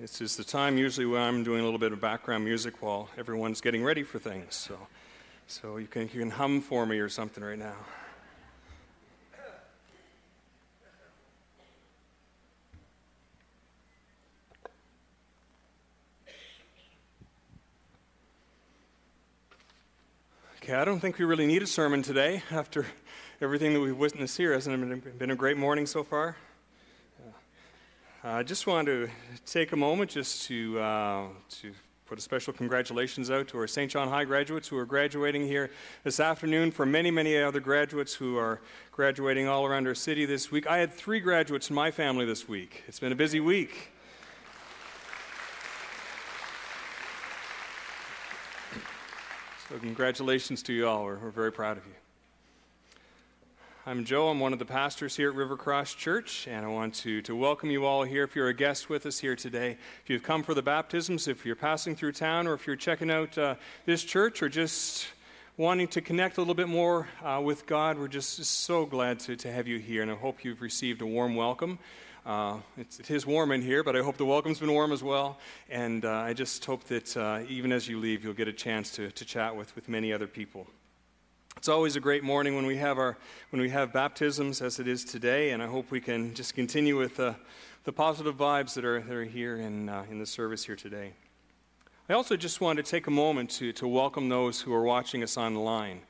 This is the time usually when I'm doing a little bit of background music while everyone's getting ready for things. So, so you, can, you can hum for me or something right now. Okay, I don't think we really need a sermon today after everything that we've witnessed here. Hasn't it been a great morning so far? I just want to take a moment just to, uh, to put a special congratulations out to our St. John High graduates who are graduating here this afternoon, for many, many other graduates who are graduating all around our city this week. I had three graduates in my family this week. It's been a busy week. So, congratulations to you all. We're, we're very proud of you. I'm Joe. I'm one of the pastors here at River Cross Church, and I want to, to welcome you all here. If you're a guest with us here today, if you've come for the baptisms, if you're passing through town, or if you're checking out uh, this church, or just wanting to connect a little bit more uh, with God, we're just so glad to, to have you here, and I hope you've received a warm welcome. Uh, it is warm in here, but I hope the welcome's been warm as well. And uh, I just hope that uh, even as you leave, you'll get a chance to, to chat with, with many other people. It's always a great morning when we have our when we have baptisms, as it is today, and I hope we can just continue with uh, the positive vibes that are that are here in uh, in the service here today. I also just want to take a moment to to welcome those who are watching us online.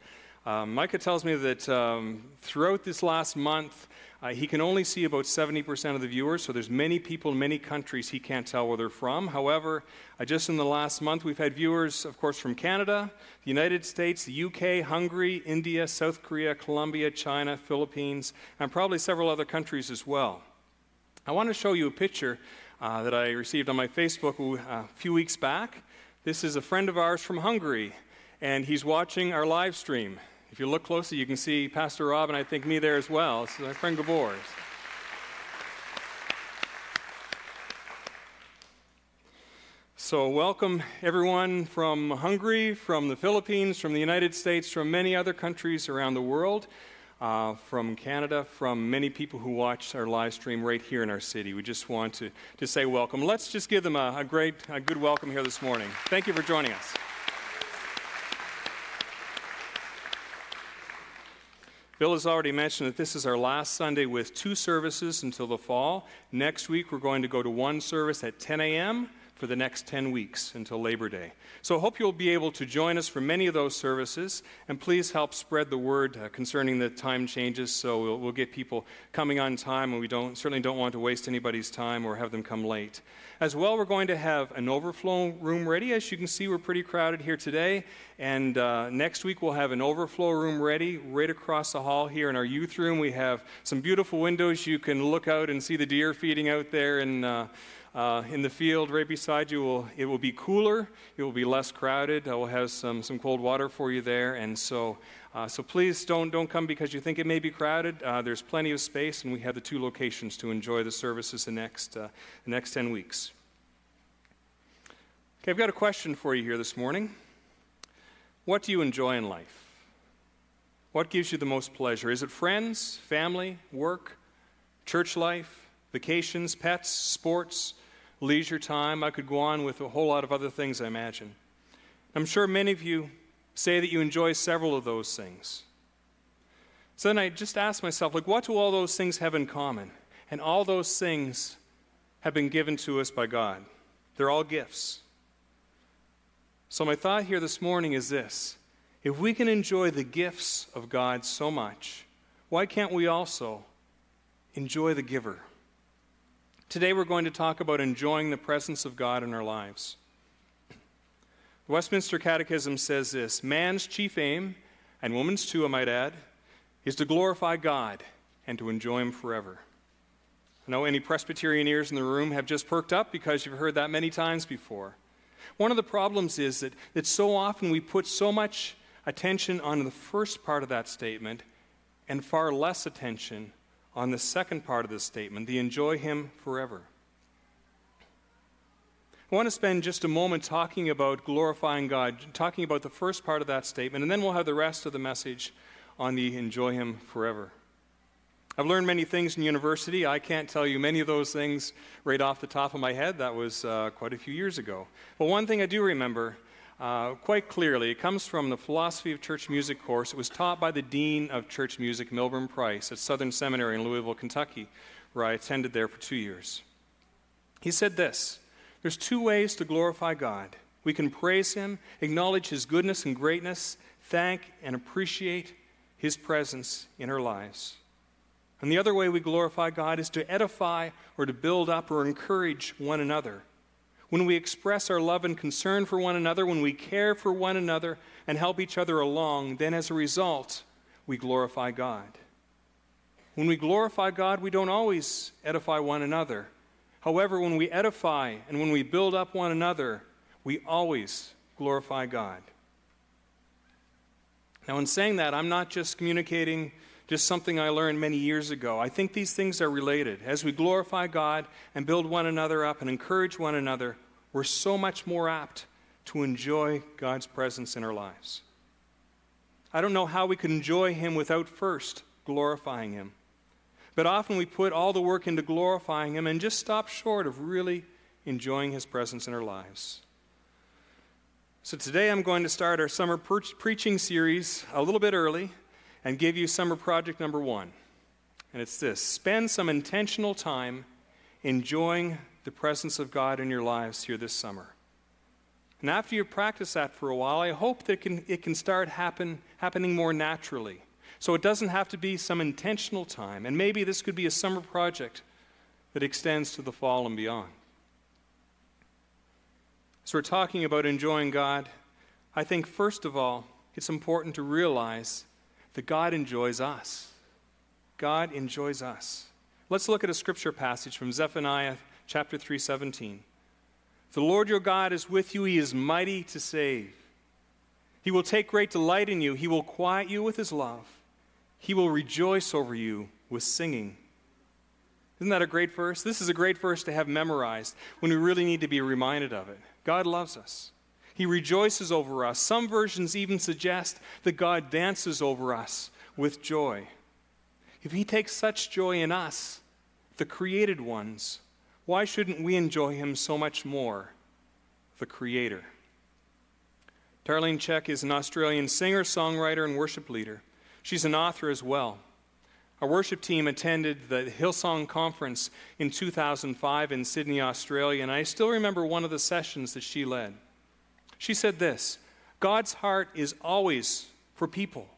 Um, Micah tells me that um, throughout this last month, uh, he can only see about 70% of the viewers, so there's many people in many countries he can't tell where they're from. However, uh, just in the last month, we've had viewers, of course, from Canada, the United States, the UK, Hungary, India, South Korea, Colombia, China, Philippines, and probably several other countries as well. I want to show you a picture uh, that I received on my Facebook uh, a few weeks back. This is a friend of ours from Hungary, and he's watching our live stream. If you look closely, you can see Pastor Rob and I think me there as well. This is my friend Gabor. So, welcome everyone from Hungary, from the Philippines, from the United States, from many other countries around the world, uh, from Canada, from many people who watch our live stream right here in our city. We just want to, to say welcome. Let's just give them a, a great, a good welcome here this morning. Thank you for joining us. Bill has already mentioned that this is our last Sunday with two services until the fall. Next week, we're going to go to one service at 10 a.m. for the next 10 weeks until Labor Day. So I hope you'll be able to join us for many of those services, and please help spread the word uh, concerning the time changes so we'll, we'll, get people coming on time, and we don't, certainly don't want to waste anybody's time or have them come late. As well, we're going to have an overflow room ready. As you can see, we're pretty crowded here today. And uh, next week, we'll have an overflow room ready right across the hall here in our youth room. We have some beautiful windows. You can look out and see the deer feeding out there and uh, uh, in the field right beside you. Will, it will be cooler, it will be less crowded. I will have some, some cold water for you there. And so, uh, so please don't, don't come because you think it may be crowded. Uh, there's plenty of space, and we have the two locations to enjoy the services the next, uh, the next 10 weeks. Okay, I've got a question for you here this morning. What do you enjoy in life? What gives you the most pleasure? Is it friends, family, work, church life, vacations, pets, sports, leisure time? I could go on with a whole lot of other things, I imagine. I'm sure many of you say that you enjoy several of those things. So then I just ask myself, like, what do all those things have in common? And all those things have been given to us by God. They're all gifts. So, my thought here this morning is this if we can enjoy the gifts of God so much, why can't we also enjoy the giver? Today, we're going to talk about enjoying the presence of God in our lives. The Westminster Catechism says this Man's chief aim, and woman's too, I might add, is to glorify God and to enjoy Him forever. I know any Presbyterian ears in the room have just perked up because you've heard that many times before. One of the problems is that, that so often we put so much attention on the first part of that statement and far less attention on the second part of the statement, the enjoy Him forever. I want to spend just a moment talking about glorifying God, talking about the first part of that statement, and then we'll have the rest of the message on the enjoy Him forever. I've learned many things in university. I can't tell you many of those things right off the top of my head. That was uh, quite a few years ago. But one thing I do remember uh, quite clearly, it comes from the Philosophy of Church Music course. It was taught by the Dean of Church Music, Milburn Price, at Southern Seminary in Louisville, Kentucky, where I attended there for two years. He said this There's two ways to glorify God. We can praise Him, acknowledge His goodness and greatness, thank and appreciate His presence in our lives. And the other way we glorify God is to edify or to build up or encourage one another. When we express our love and concern for one another, when we care for one another and help each other along, then as a result, we glorify God. When we glorify God, we don't always edify one another. However, when we edify and when we build up one another, we always glorify God. Now, in saying that, I'm not just communicating just something I learned many years ago. I think these things are related. As we glorify God and build one another up and encourage one another, we're so much more apt to enjoy God's presence in our lives. I don't know how we could enjoy Him without first glorifying Him. But often we put all the work into glorifying Him and just stop short of really enjoying His presence in our lives. So today I'm going to start our summer pre- preaching series a little bit early and give you summer project number one. And it's this spend some intentional time enjoying the presence of God in your lives here this summer. And after you practice that for a while, I hope that it can, it can start happen, happening more naturally. So it doesn't have to be some intentional time. And maybe this could be a summer project that extends to the fall and beyond. So we're talking about enjoying God. I think, first of all, it's important to realize that God enjoys us. God enjoys us. Let's look at a scripture passage from Zephaniah chapter 3:17. The Lord your God is with you, he is mighty to save. He will take great delight in you, he will quiet you with his love. He will rejoice over you with singing. Isn't that a great verse? This is a great verse to have memorized when we really need to be reminded of it. God loves us. He rejoices over us. Some versions even suggest that God dances over us with joy. If He takes such joy in us, the created ones, why shouldn't we enjoy Him so much more, the Creator? Darlene Zschech is an Australian singer, songwriter, and worship leader. She's an author as well. Our worship team attended the Hillsong Conference in 2005 in Sydney, Australia, and I still remember one of the sessions that she led. She said this God's heart is always for people.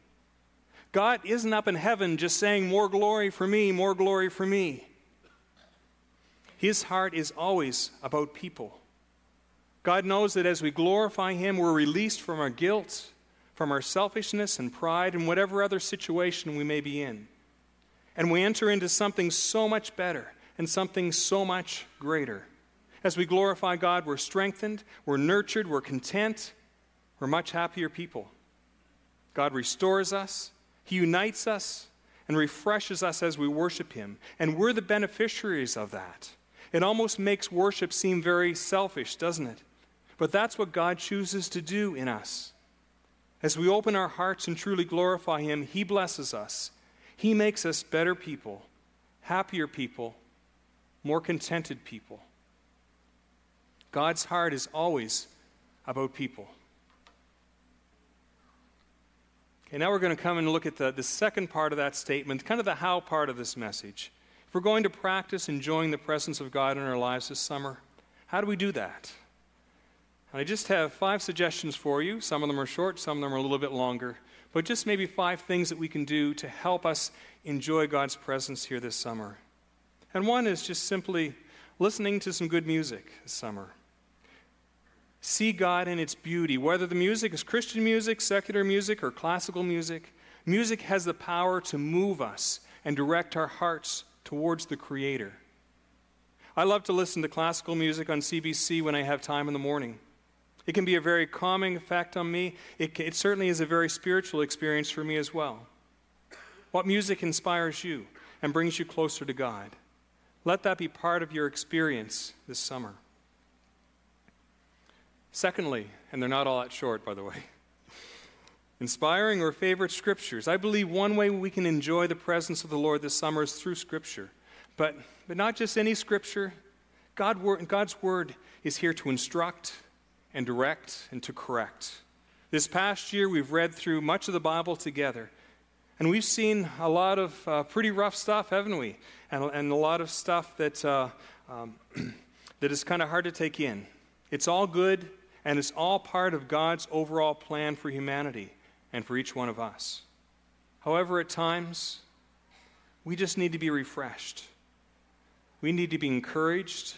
God isn't up in heaven just saying, More glory for me, more glory for me. His heart is always about people. God knows that as we glorify Him, we're released from our guilt, from our selfishness and pride, and whatever other situation we may be in. And we enter into something so much better and something so much greater. As we glorify God, we're strengthened, we're nurtured, we're content, we're much happier people. God restores us, He unites us, and refreshes us as we worship Him. And we're the beneficiaries of that. It almost makes worship seem very selfish, doesn't it? But that's what God chooses to do in us. As we open our hearts and truly glorify Him, He blesses us. He makes us better people, happier people, more contented people. God's heart is always about people. Okay, now we're going to come and look at the, the second part of that statement, kind of the how part of this message. If we're going to practice enjoying the presence of God in our lives this summer, how do we do that? And I just have five suggestions for you. Some of them are short, some of them are a little bit longer, but just maybe five things that we can do to help us enjoy God's presence here this summer. And one is just simply listening to some good music this summer. See God in its beauty, whether the music is Christian music, secular music, or classical music. Music has the power to move us and direct our hearts towards the Creator. I love to listen to classical music on CBC when I have time in the morning. It can be a very calming effect on me. It, it certainly is a very spiritual experience for me as well. What music inspires you and brings you closer to God? Let that be part of your experience this summer. Secondly, and they're not all that short, by the way, inspiring or favorite scriptures. I believe one way we can enjoy the presence of the Lord this summer is through scripture. But, but not just any scripture. God, God's word is here to instruct and direct and to correct. This past year, we've read through much of the Bible together. And we've seen a lot of uh, pretty rough stuff, haven't we? And, and a lot of stuff that, uh, um, that is kind of hard to take in. It's all good, and it's all part of God's overall plan for humanity and for each one of us. However, at times, we just need to be refreshed. We need to be encouraged.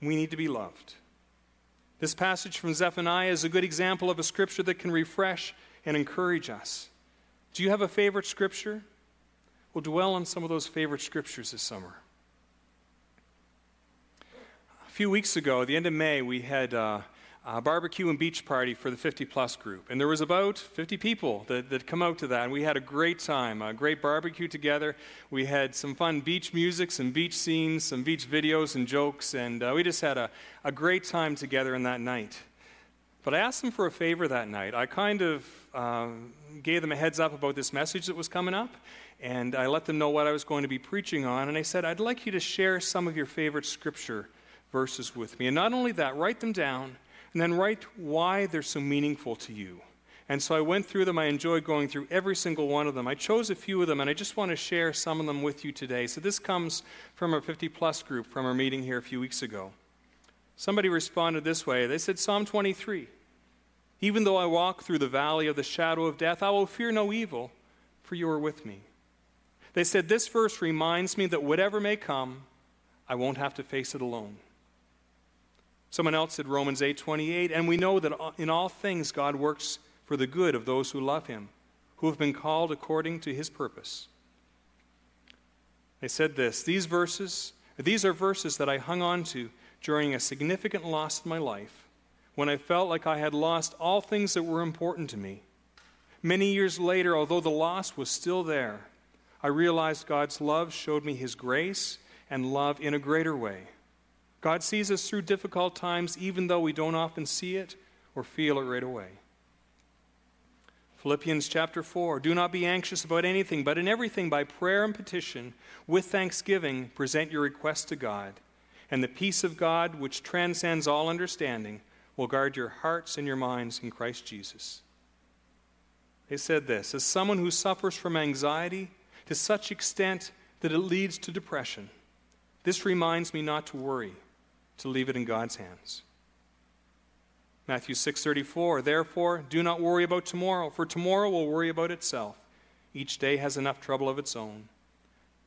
We need to be loved. This passage from Zephaniah is a good example of a scripture that can refresh and encourage us. Do you have a favorite scripture? We'll dwell on some of those favorite scriptures this summer. A few weeks ago, at the end of May, we had uh, a barbecue and beach party for the 50 plus group. And there was about 50 people that, that come out to that. And we had a great time, a great barbecue together. We had some fun beach music, some beach scenes, some beach videos and jokes. And uh, we just had a, a great time together in that night. But I asked them for a favor that night. I kind of um, gave them a heads up about this message that was coming up. And I let them know what I was going to be preaching on. And I said, I'd like you to share some of your favorite scripture verses with me. And not only that, write them down and then write why they're so meaningful to you. And so I went through them. I enjoyed going through every single one of them. I chose a few of them, and I just want to share some of them with you today. So this comes from our 50 plus group from our meeting here a few weeks ago. Somebody responded this way They said, Psalm 23 Even though I walk through the valley of the shadow of death, I will fear no evil, for you are with me. They said, This verse reminds me that whatever may come, I won't have to face it alone. Someone else said Romans 8:28, and we know that in all things God works for the good of those who love him, who have been called according to his purpose. They said this, these verses, these are verses that I hung on to during a significant loss in my life, when I felt like I had lost all things that were important to me. Many years later, although the loss was still there, I realized God's love showed me his grace and love in a greater way. God sees us through difficult times, even though we don't often see it or feel it right away. Philippians chapter 4 Do not be anxious about anything, but in everything, by prayer and petition, with thanksgiving, present your requests to God. And the peace of God, which transcends all understanding, will guard your hearts and your minds in Christ Jesus. They said this As someone who suffers from anxiety to such extent that it leads to depression, this reminds me not to worry to leave it in God's hands. Matthew 6:34 Therefore do not worry about tomorrow for tomorrow will worry about itself. Each day has enough trouble of its own.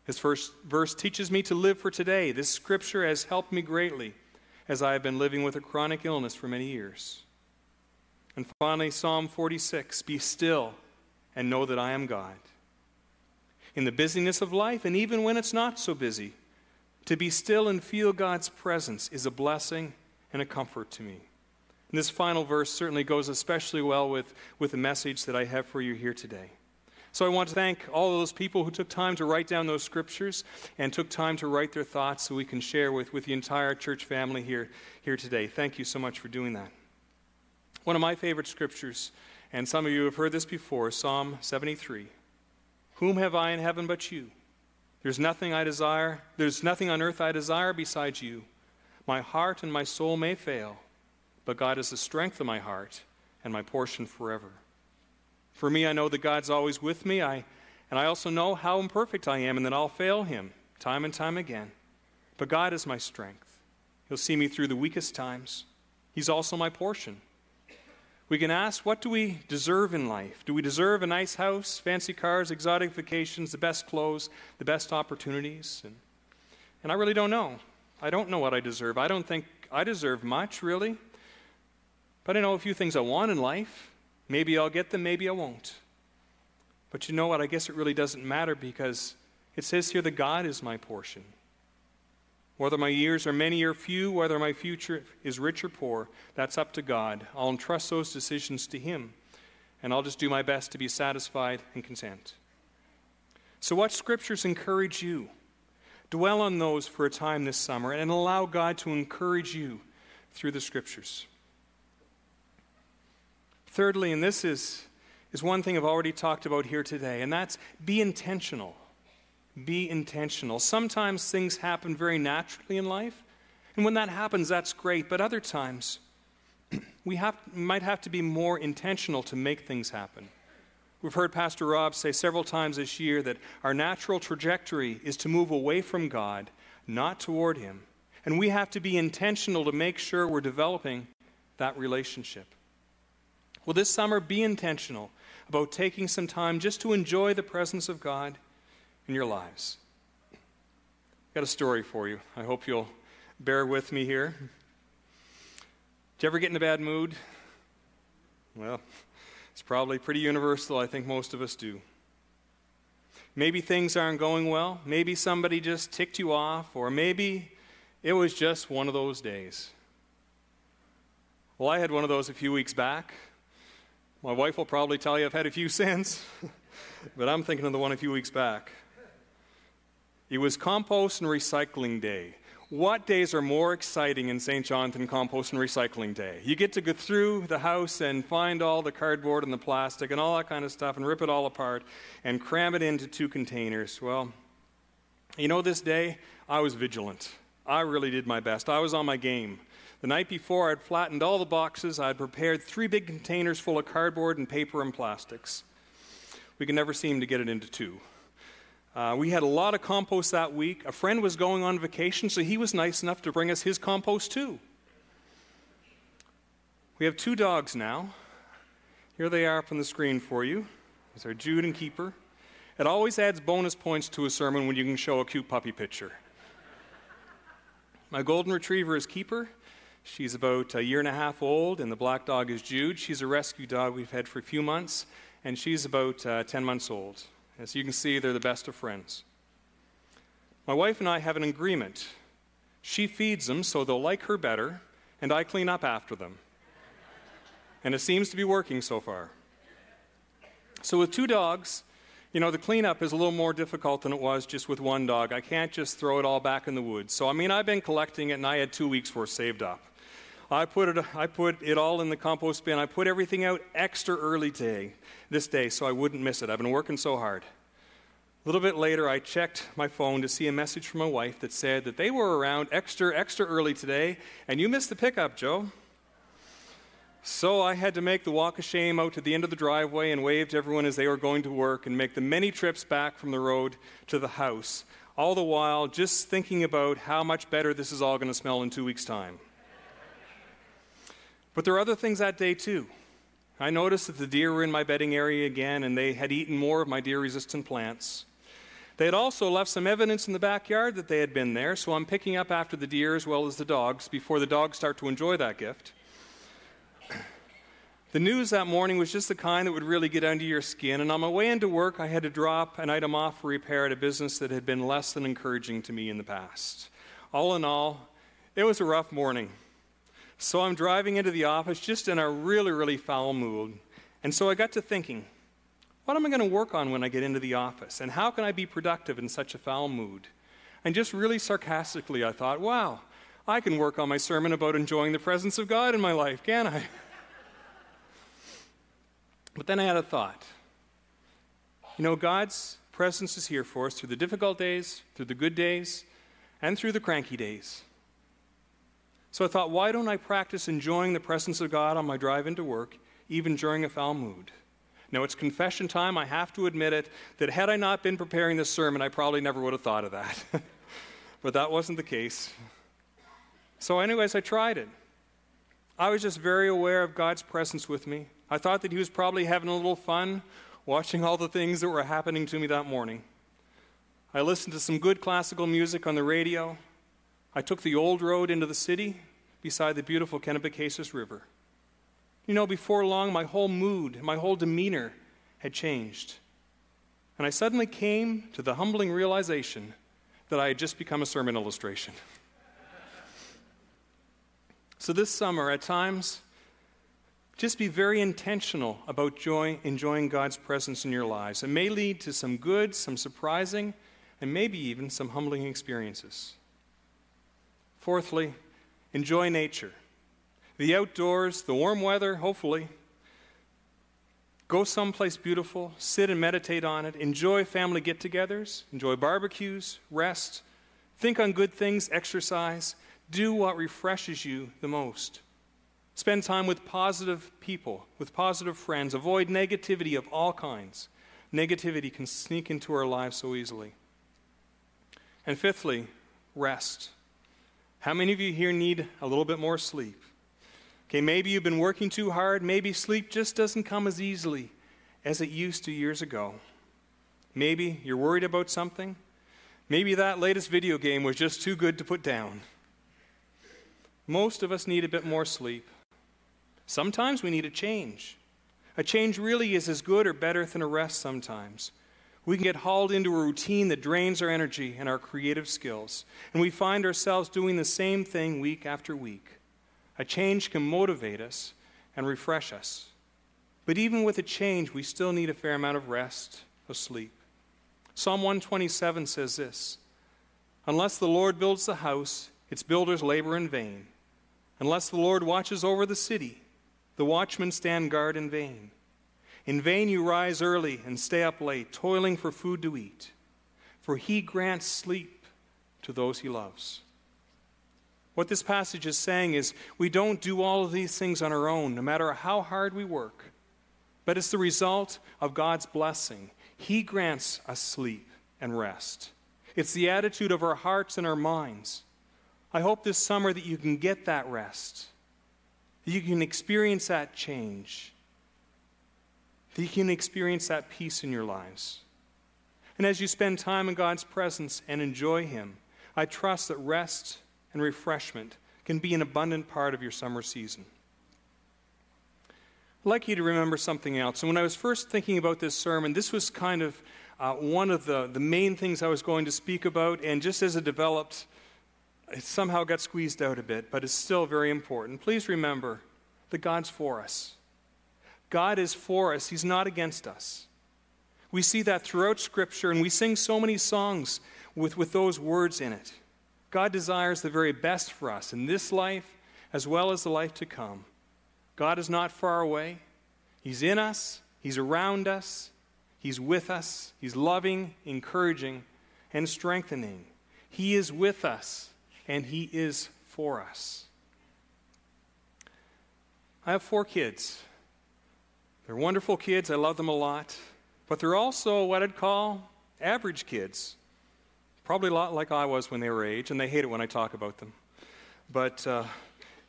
His first verse teaches me to live for today. This scripture has helped me greatly as I have been living with a chronic illness for many years. And finally Psalm 46 Be still and know that I am God. In the busyness of life and even when it's not so busy to be still and feel God's presence is a blessing and a comfort to me. And this final verse certainly goes especially well with, with the message that I have for you here today. So I want to thank all those people who took time to write down those scriptures and took time to write their thoughts so we can share with, with the entire church family here, here today. Thank you so much for doing that. One of my favorite scriptures, and some of you have heard this before, Psalm 73. Whom have I in heaven but you? There's nothing I desire, there's nothing on earth I desire besides you. My heart and my soul may fail, but God is the strength of my heart and my portion forever. For me, I know that God's always with me, I, and I also know how imperfect I am and that I'll fail Him time and time again. But God is my strength. He'll see me through the weakest times. He's also my portion. We can ask, what do we deserve in life? Do we deserve a nice house, fancy cars, exotic vacations, the best clothes, the best opportunities? And, and I really don't know. I don't know what I deserve. I don't think I deserve much, really. But I know a few things I want in life. Maybe I'll get them, maybe I won't. But you know what? I guess it really doesn't matter because it says here that God is my portion. Whether my years are many or few, whether my future is rich or poor, that's up to God. I'll entrust those decisions to Him, and I'll just do my best to be satisfied and content. So, what scriptures encourage you? Dwell on those for a time this summer and allow God to encourage you through the scriptures. Thirdly, and this is, is one thing I've already talked about here today, and that's be intentional. Be intentional. Sometimes things happen very naturally in life, and when that happens, that's great, but other times, we have, might have to be more intentional to make things happen. We've heard Pastor Rob say several times this year that our natural trajectory is to move away from God, not toward Him. And we have to be intentional to make sure we're developing that relationship. Well, this summer, be intentional about taking some time just to enjoy the presence of God in your lives. I've got a story for you. I hope you'll bear with me here. Did you ever get in a bad mood? Well, it's probably pretty universal. I think most of us do. Maybe things aren't going well. Maybe somebody just ticked you off, or maybe it was just one of those days. Well, I had one of those a few weeks back. My wife will probably tell you I've had a few since, but I'm thinking of the one a few weeks back. It was compost and recycling day. What days are more exciting in St. John than compost and recycling day? You get to go through the house and find all the cardboard and the plastic and all that kind of stuff and rip it all apart and cram it into two containers. Well, you know, this day I was vigilant. I really did my best. I was on my game. The night before, I'd flattened all the boxes. I'd prepared three big containers full of cardboard and paper and plastics. We could never seem to get it into two. Uh, we had a lot of compost that week. A friend was going on vacation, so he was nice enough to bring us his compost too. We have two dogs now. Here they are up on the screen for you. These are Jude and Keeper. It always adds bonus points to a sermon when you can show a cute puppy picture. My golden retriever is Keeper. She's about a year and a half old, and the black dog is Jude. She's a rescue dog we've had for a few months, and she's about uh, 10 months old. As you can see, they're the best of friends. My wife and I have an agreement. She feeds them so they'll like her better, and I clean up after them. And it seems to be working so far. So, with two dogs, you know, the cleanup is a little more difficult than it was just with one dog. I can't just throw it all back in the woods. So, I mean, I've been collecting it, and I had two weeks worth saved up. I put it, I put it all in the compost bin. I put everything out extra early today, this day, so I wouldn't miss it. I've been working so hard. A little bit later, I checked my phone to see a message from my wife that said that they were around extra, extra early today, and you missed the pickup, Joe. So I had to make the walk of shame out to the end of the driveway and wave to everyone as they were going to work and make the many trips back from the road to the house, all the while just thinking about how much better this is all going to smell in two weeks' time. But there are other things that day too. I noticed that the deer were in my bedding area again, and they had eaten more of my deer resistant plants. They had also left some evidence in the backyard that they had been there, so I'm picking up after the deer as well as the dogs before the dogs start to enjoy that gift. The news that morning was just the kind that would really get under your skin, and on my way into work, I had to drop an item off for repair at a business that had been less than encouraging to me in the past. All in all, it was a rough morning. So I'm driving into the office just in a really, really foul mood. And so I got to thinking, what am I going to work on when I get into the office? And how can I be productive in such a foul mood? And just really sarcastically, I thought, wow, I can work on my sermon about enjoying the presence of God in my life, can I? but then I had a thought. You know, God's presence is here for us through the difficult days, through the good days, and through the cranky days. So I thought, why don't I practice enjoying the presence of God on my drive into work, even during a foul mood? Now, it's confession time. I have to admit it, that had I not been preparing this sermon, I probably never would have thought of that. but that wasn't the case. So, anyways, I tried it. I was just very aware of God's presence with me. I thought that He was probably having a little fun watching all the things that were happening to me that morning. I listened to some good classical music on the radio. I took the old road into the city beside the beautiful Kennebecasis River. You know, before long, my whole mood, my whole demeanor had changed. And I suddenly came to the humbling realization that I had just become a sermon illustration. so this summer, at times, just be very intentional about joy, enjoying God's presence in your lives. It may lead to some good, some surprising, and maybe even some humbling experiences. Fourthly, enjoy nature. The outdoors, the warm weather, hopefully. Go someplace beautiful, sit and meditate on it, enjoy family get togethers, enjoy barbecues, rest, think on good things, exercise, do what refreshes you the most. Spend time with positive people, with positive friends. Avoid negativity of all kinds. Negativity can sneak into our lives so easily. And fifthly, rest. How many of you here need a little bit more sleep? Okay, maybe you've been working too hard. Maybe sleep just doesn't come as easily as it used to years ago. Maybe you're worried about something. Maybe that latest video game was just too good to put down. Most of us need a bit more sleep. Sometimes we need a change. A change really is as good or better than a rest sometimes. We can get hauled into a routine that drains our energy and our creative skills, and we find ourselves doing the same thing week after week. A change can motivate us and refresh us. But even with a change, we still need a fair amount of rest, of sleep. Psalm 127 says this Unless the Lord builds the house, its builders labor in vain. Unless the Lord watches over the city, the watchmen stand guard in vain. In vain you rise early and stay up late, toiling for food to eat, for he grants sleep to those he loves. What this passage is saying is we don't do all of these things on our own, no matter how hard we work, but it's the result of God's blessing. He grants us sleep and rest. It's the attitude of our hearts and our minds. I hope this summer that you can get that rest that you can experience that change, that you can experience that peace in your lives. And as you spend time in God's presence and enjoy Him, I trust that rest and refreshment can be an abundant part of your summer season. I'd like you to remember something else. And when I was first thinking about this sermon, this was kind of uh, one of the, the main things I was going to speak about. And just as it developed, it somehow got squeezed out a bit, but it's still very important. Please remember that God's for us. God is for us, He's not against us. We see that throughout Scripture, and we sing so many songs with, with those words in it. God desires the very best for us in this life as well as the life to come. God is not far away, He's in us, He's around us, He's with us, He's loving, encouraging, and strengthening. He is with us and He is for us. I have four kids. They're wonderful kids. I love them a lot. But they're also what I'd call average kids. Probably a lot like I was when they were age, and they hate it when I talk about them. But, uh,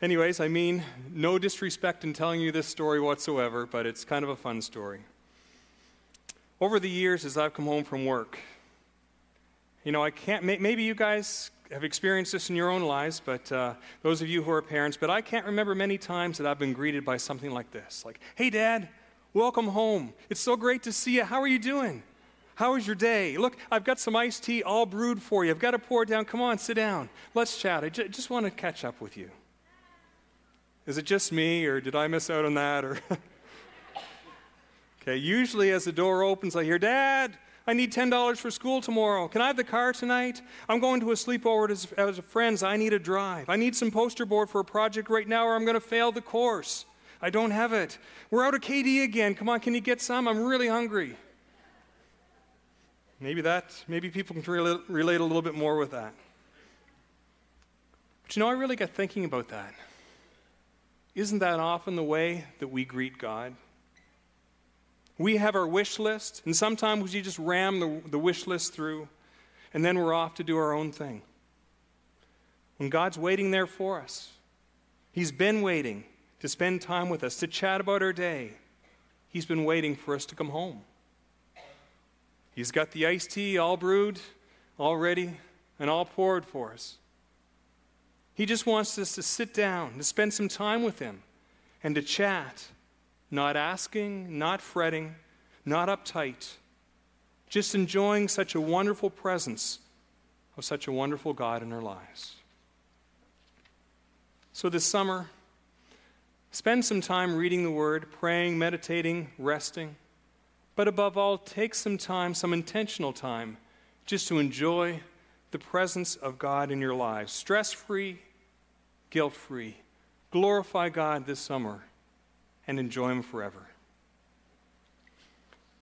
anyways, I mean, no disrespect in telling you this story whatsoever, but it's kind of a fun story. Over the years, as I've come home from work, you know, I can't, maybe you guys have experienced this in your own lives, but uh, those of you who are parents, but I can't remember many times that I've been greeted by something like this like, hey, Dad, welcome home. It's so great to see you. How are you doing? How was your day? Look, I've got some iced tea all brewed for you. I've got to pour it down. Come on, sit down. Let's chat. I j- just want to catch up with you. Is it just me, or did I miss out on that? Or okay, usually as the door opens, I hear, Dad, I need $10 for school tomorrow. Can I have the car tonight? I'm going to a sleepover as, as friends. I need a drive. I need some poster board for a project right now or I'm going to fail the course. I don't have it. We're out of KD again. Come on, can you get some? I'm really hungry. Maybe that, maybe people can relate, a little bit more with that. But you know, I really got thinking about that. Isn't that often the way that we greet God? We have our wish list, and sometimes we just ram the, the wish list through, and then we're off to do our own thing. When God's waiting there for us, He's been waiting to spend time with us, to chat about our day. He's been waiting for us to come home. He's got the iced tea all brewed, all ready, and all poured for us. He just wants us to sit down, to spend some time with Him, and to chat not asking, not fretting, not uptight, just enjoying such a wonderful presence of such a wonderful God in our lives. So, this summer, spend some time reading the Word, praying, meditating, resting. But above all, take some time, some intentional time, just to enjoy the presence of God in your lives. Stress free, guilt free. Glorify God this summer and enjoy Him forever.